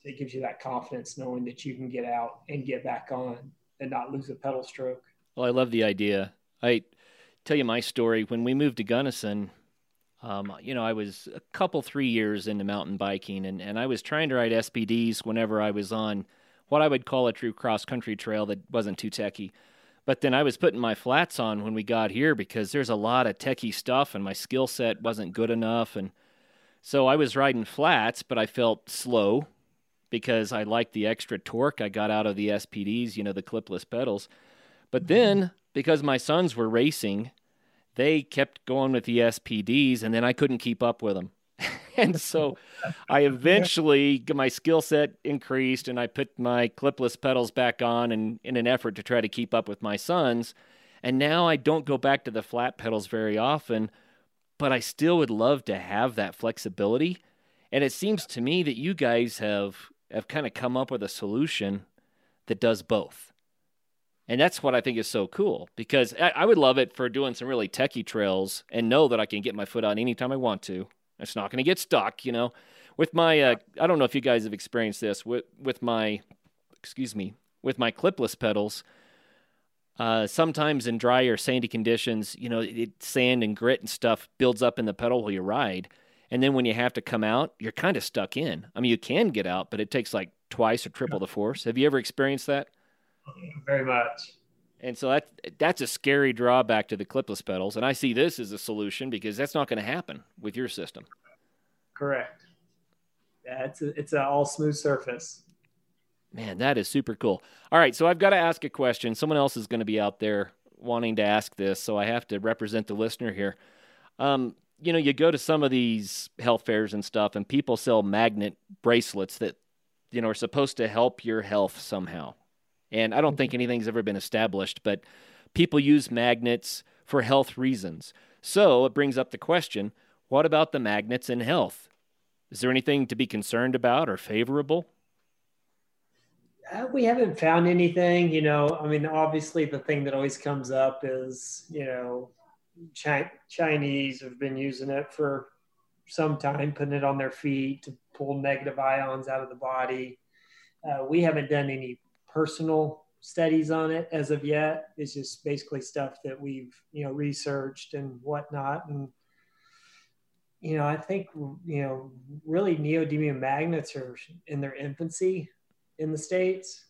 it gives you that confidence knowing that you can get out and get back on and not lose a pedal stroke. Well, I love the idea. I tell you my story. When we moved to Gunnison, um, you know, I was a couple, three years into mountain biking, and, and I was trying to ride SPDs whenever I was on what I would call a true cross country trail that wasn't too techy. But then I was putting my flats on when we got here because there's a lot of techie stuff, and my skill set wasn't good enough. And so I was riding flats, but I felt slow because I liked the extra torque I got out of the SPDs, you know, the clipless pedals. But mm-hmm. then because my sons were racing, they kept going with the SPDs, and then I couldn't keep up with them. and so I eventually my skill set increased and I put my clipless pedals back on and in an effort to try to keep up with my sons. And now I don't go back to the flat pedals very often, but I still would love to have that flexibility. And it seems to me that you guys have have kind of come up with a solution that does both. And that's what I think is so cool because I, I, would love it for doing some really techie trails and know that I can get my foot on anytime I want to. It's not going to get stuck, you know. With my, uh, I don't know if you guys have experienced this with with my, excuse me, with my clipless pedals. Uh, sometimes in dry or sandy conditions, you know, it, sand and grit and stuff builds up in the pedal while you ride, and then when you have to come out, you're kind of stuck in. I mean, you can get out, but it takes like twice or triple the force. Have you ever experienced that? Very much. And so that that's a scary drawback to the clipless pedals. And I see this as a solution because that's not going to happen with your system. Correct. Yeah, it's a, it's an all smooth surface. Man, that is super cool. All right, so I've got to ask a question. Someone else is going to be out there wanting to ask this, so I have to represent the listener here. Um, you know, you go to some of these health fairs and stuff, and people sell magnet bracelets that you know are supposed to help your health somehow. And I don't think anything's ever been established, but people use magnets for health reasons. So it brings up the question what about the magnets in health? Is there anything to be concerned about or favorable? Uh, we haven't found anything, you know. I mean, obviously, the thing that always comes up is, you know, Chi- Chinese have been using it for some time, putting it on their feet to pull negative ions out of the body. Uh, we haven't done any personal studies on it as of yet. It's just basically stuff that we've you know researched and whatnot. And you know, I think you know really neodymium magnets are in their infancy in the states.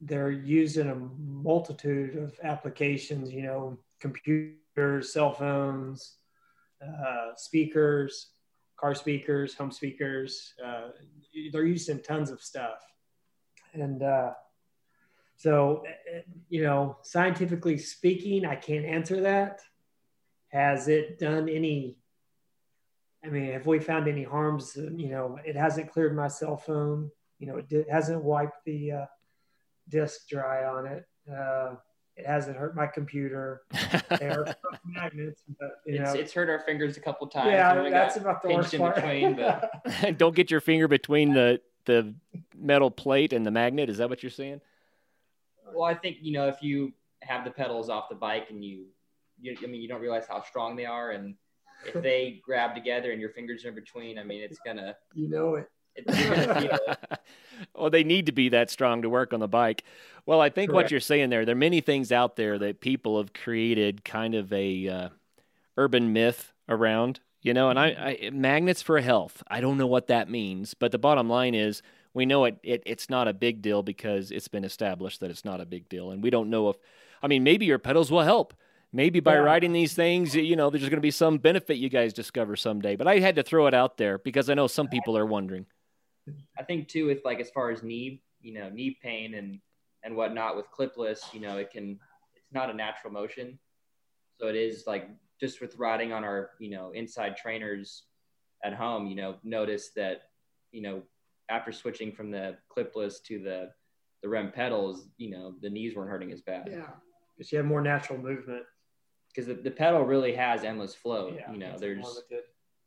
They're used in a multitude of applications. You know, computers, cell phones, uh, speakers, car speakers, home speakers. Uh, they're used in tons of stuff and uh, so, you know, scientifically speaking, I can't answer that. Has it done any? I mean, have we found any harms? You know, it hasn't cleared my cell phone. You know, it did, hasn't wiped the uh, disk dry on it. Uh, it hasn't hurt my computer. They are magnets, but you it's, know, it's hurt our fingers a couple times. Yeah, that's about the worst part. Between, but... Don't get your finger between the the metal plate and the magnet. Is that what you're saying? Well, I think you know if you have the pedals off the bike and you, you I mean, you don't realize how strong they are, and if they grab together and your fingers are in between, I mean, it's gonna. You know it. well, they need to be that strong to work on the bike. Well, I think Correct. what you're saying there, there are many things out there that people have created kind of a uh, urban myth around you know, and I, I, magnets for health. I don't know what that means, but the bottom line is we know it, it it's not a big deal because it's been established that it's not a big deal, and we don't know if. I mean, maybe your pedals will help. Maybe by yeah. riding these things, you know, there's going to be some benefit you guys discover someday. But I had to throw it out there because I know some people are wondering. I think too, with like as far as knee, you know, knee pain and and whatnot with clipless, you know, it can it's not a natural motion, so it is like just with riding on our you know inside trainers at home you know notice that you know after switching from the clipless to the the REM pedals you know the knees weren't hurting as bad. Yeah. Because you have more natural movement. Because the, the pedal really has endless flow yeah, you know there's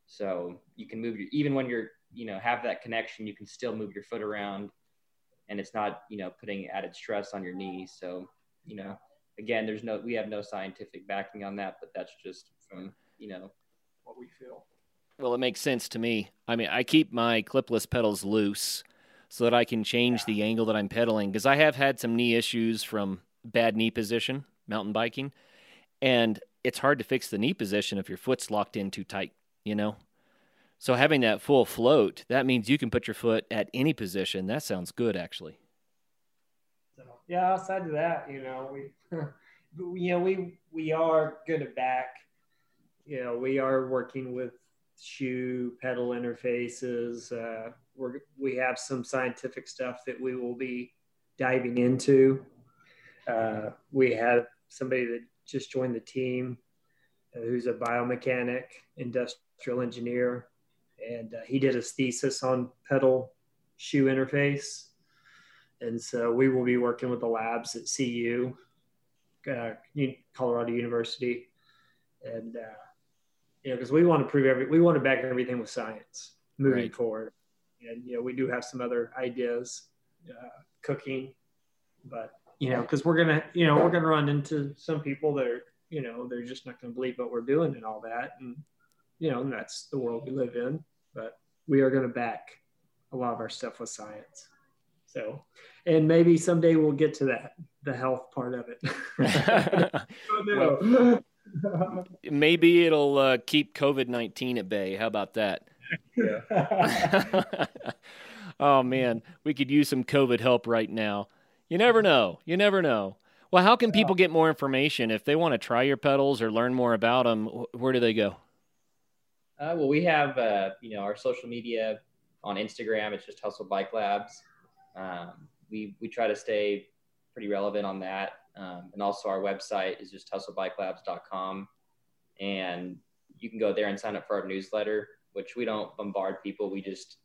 so you can move your even when you're you know have that connection you can still move your foot around and it's not you know putting added stress on your knees so you know again, there's no, we have no scientific backing on that, but that's just from, you know, what we feel. Well, it makes sense to me. I mean, I keep my clipless pedals loose so that I can change yeah. the angle that I'm pedaling because I have had some knee issues from bad knee position mountain biking, and it's hard to fix the knee position if your foot's locked in too tight, you know. So having that full float, that means you can put your foot at any position. That sounds good, actually. So, yeah, outside of that, you know, we, you know, we we are good at back. You know, we are working with shoe pedal interfaces. Uh, we're, we have some scientific stuff that we will be diving into. Uh, we have somebody that just joined the team uh, who's a biomechanic, industrial engineer, and uh, he did his thesis on pedal shoe interface. And so we will be working with the labs at CU, uh, Colorado University, and uh, you know, because we want to prove every, we want to back everything with science moving right. forward. And, you know, we do have some other ideas, uh, cooking, but, you know, because we're going to, you know, we're going to run into some people that are, you know, they're just not to believe what we're doing and all that. And, you know, and that's the world we live in. But we are going to back a lot of our stuff with science. So, and maybe someday we'll get to that, the health part of it. oh, no. Maybe it'll uh, keep COVID 19 at bay. How about that? oh, man. We could use some COVID help right now. You never know. You never know. Well, how can people get more information if they want to try your pedals or learn more about them? Where do they go? Uh, well, we have uh, you know our social media on Instagram. It's just Hustle Bike Labs. Um, we we try to stay pretty relevant on that. Um, and also our website is just hustlebikelabs.com. And you can go there and sign up for our newsletter, which we don't bombard people. We just,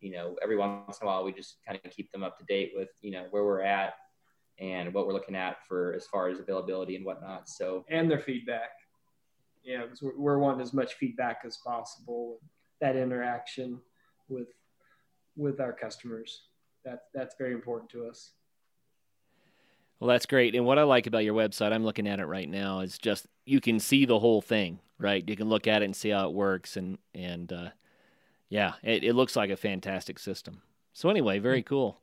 you know, every once in a while, we just kind of keep them up to date with, you know, where we're at and what we're looking at for as far as availability and whatnot. So, and their feedback. Yeah, because we're, we're wanting as much feedback as possible. That interaction with with our customers. That that's very important to us. Well, that's great. And what I like about your website, I'm looking at it right now, is just you can see the whole thing, right? You can look at it and see how it works, and and uh, yeah, it, it looks like a fantastic system. So anyway, very cool.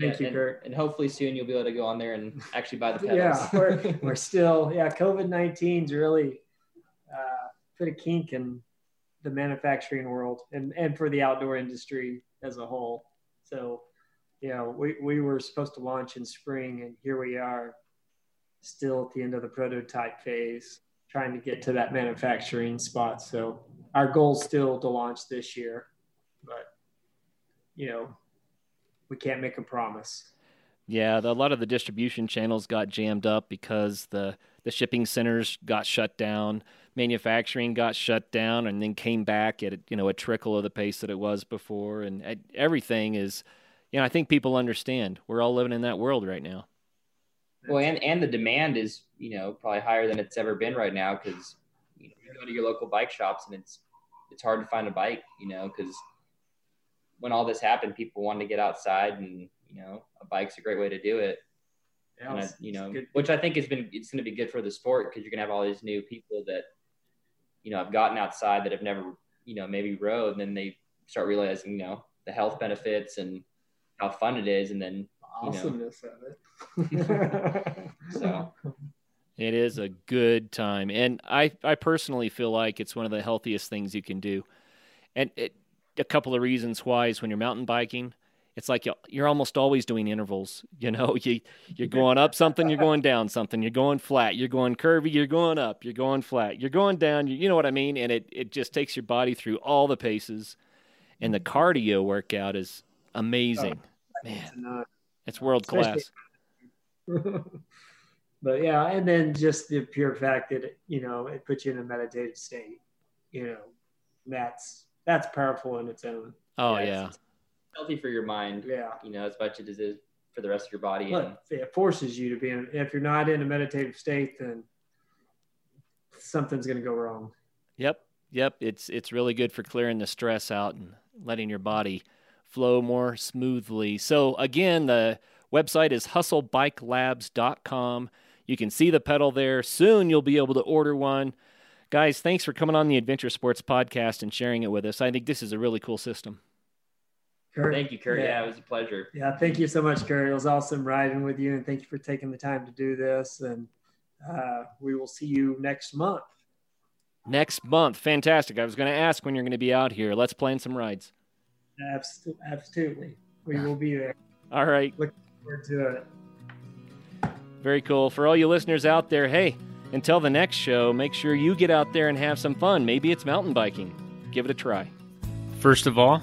Thank you, and, Kurt. And hopefully soon you'll be able to go on there and actually buy the pedals. yeah, we're, we're still yeah. COVID 19's really put a kink in the manufacturing world and and for the outdoor industry as a whole. So you know, we, we were supposed to launch in spring, and here we are, still at the end of the prototype phase, trying to get to that manufacturing spot. So our goal is still to launch this year, but you know, we can't make a promise. Yeah, the, a lot of the distribution channels got jammed up because the the shipping centers got shut down, manufacturing got shut down, and then came back at you know a trickle of the pace that it was before, and uh, everything is you know, I think people understand. We're all living in that world right now. Well, and and the demand is you know probably higher than it's ever been right now because you, know, you go to your local bike shops and it's it's hard to find a bike, you know, because when all this happened, people wanted to get outside, and you know, a bike's a great way to do it. Yeah, I, you know, which I think has been it's going to be good for the sport because you're going to have all these new people that you know I've gotten outside that have never you know maybe rode, and then they start realizing you know the health benefits and how fun it is, and then awesomeness know, of it. so it is a good time, and I I personally feel like it's one of the healthiest things you can do, and it, a couple of reasons why is when you're mountain biking. It's like you're almost always doing intervals. You know, you you're going up something, you're going down something, you're going flat, you're going curvy, you're going up, you're going flat, you're going down. You, you know what I mean? And it it just takes your body through all the paces, and the mm-hmm. cardio workout is amazing. Oh, Man, it's world class. but yeah, and then just the pure fact that you know it puts you in a meditative state. You know, that's that's powerful in its own. Oh yeah, yeah. Healthy for your mind. Yeah, you know, as much as it is for the rest of your body. and, it forces you to be in. If you're not in a meditative state, then something's going to go wrong. Yep, yep. It's it's really good for clearing the stress out and letting your body flow more smoothly. So, again, the website is hustlebikelabs.com. You can see the pedal there. Soon you'll be able to order one. Guys, thanks for coming on the Adventure Sports Podcast and sharing it with us. I think this is a really cool system. Kurt, Thank you, Kurt. Yeah. yeah, it was a pleasure. Yeah, thank you so much, Kurt. It was awesome riding with you, and thank you for taking the time to do this. And uh, we will see you next month. Next month, fantastic. I was going to ask when you're going to be out here. Let's plan some rides. Absolutely, we will be there. All right. Looking forward to it. Very cool. For all you listeners out there, hey, until the next show, make sure you get out there and have some fun. Maybe it's mountain biking. Give it a try. First of all,